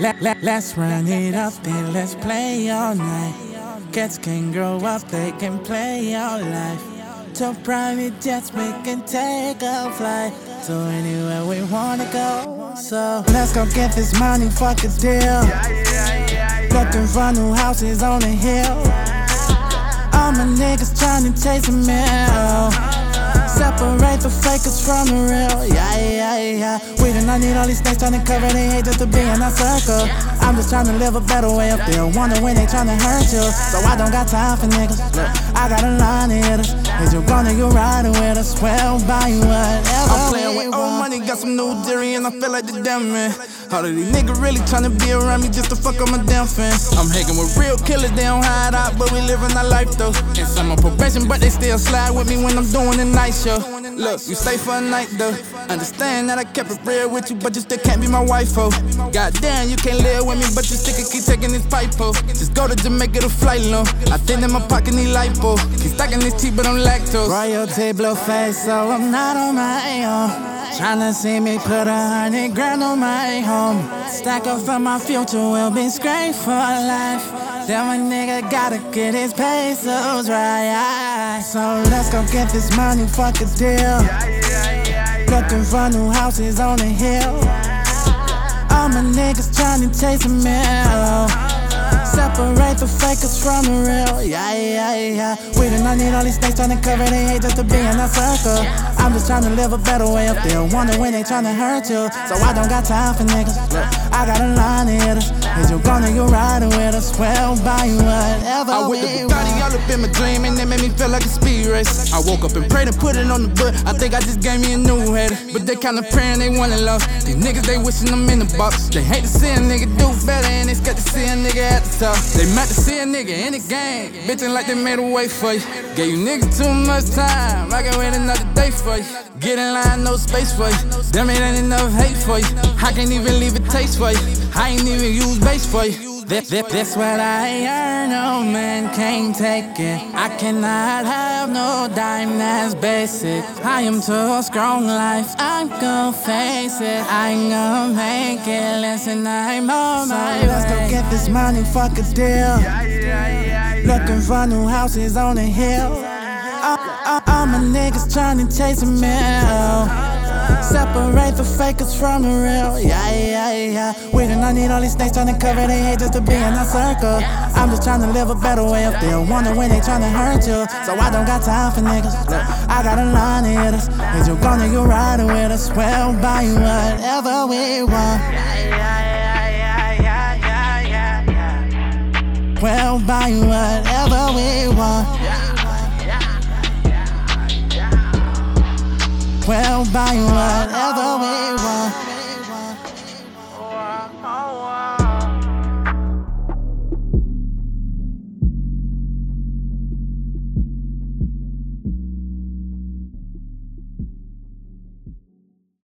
Let, let, let's run it up and let's play all night. Cats can grow up, they can play all life. To private jets, we can take a flight. To anywhere we wanna go. So let's go get this money, fuck a deal. Looking for new houses on the hill. All my niggas trying to chase a meal. Separate the fakers from the real. Yeah, yeah, yeah. We do not need all these snakes trying to cover their hate just to be in our circle. I'm just trying to live a better way up there. Wonder when they trying to hurt you. So I don't got time for niggas. Look, I got a line of hitters. Is you gonna get riding with us? Well, buy you whatever. I'm playing with old money, got some new dairy, and I feel like the damn man. All of these niggas really trying to be around me just to fuck up my damn fans. I'm hanging with real killers, they don't hide out, but we living our life though. And some on probation, but they still slide with me when I'm doing the night show. Look, you stay for a night though. Understand that I kept it real with you, but you still can't be my wife, oh. Goddamn, you can't live with me, but you still can keep taking this pipe, oh. Just go to Jamaica to flight low. I think that my pocket need lipo. Oh. Keep stacking this tea, but I'm lactose. Royalty blow face, so I'm not on my own. Tryna see me put a hundred grand on my home. Stack up for my future, will be straight for life. Then my nigga gotta get his pesos right. So let's go get this money, fuck a deal. Looking for new houses on the hill. All my niggas tryna chase a meal. Separate the fakers from the real. Yeah, yeah, yeah. Yeah We do not need all these snakes trying to cover their hate just to be in our circle. I'm just trying to live a better way up there. Wonder when they trying to hurt you. So I don't got time for niggas. Look, I got a line of hitters. Is you gonna get riding with us? Well, buy you whatever. I with the Bugatti all up in my dream and it made me feel like a speed race. I woke up and prayed and put it on the butt. I think I just gave me a new header. But they kinda praying they want it lost. These niggas they wishing them in the box. They hate to see a nigga do better they scared to see a nigga at the top. They mad to see a nigga in the game. Bitchin' like they made a way for you. Gave you niggas too much time. I can wait another day for you. Get in line, no space for you. Damn it ain't enough hate for you. I can't even leave a taste for you. I ain't even use base for you. This, this, this what I earn, no man can't take it. I cannot have no dime that's basic. I am too strong life, I'm gonna face it. I'm gonna make it, listen, I'm on so my let's way. go get this money, fuck a deal. Looking for new houses on the hill. All, all, uh, uh, all my niggas trying to chase a meal. Separate the fakers from the real. Yeah, yeah, yeah. We do not need all these snakes trying to cover their head just to be in our circle. I'm just trying to live a better way up there. Wonder when they trying to hurt you. So I don't got time for niggas. Look, I got a line of hitters. Is you gonna get riding with us? Well, buy you whatever we want. Yeah yeah yeah well, buy you whatever we want. Well, buy whatever we want.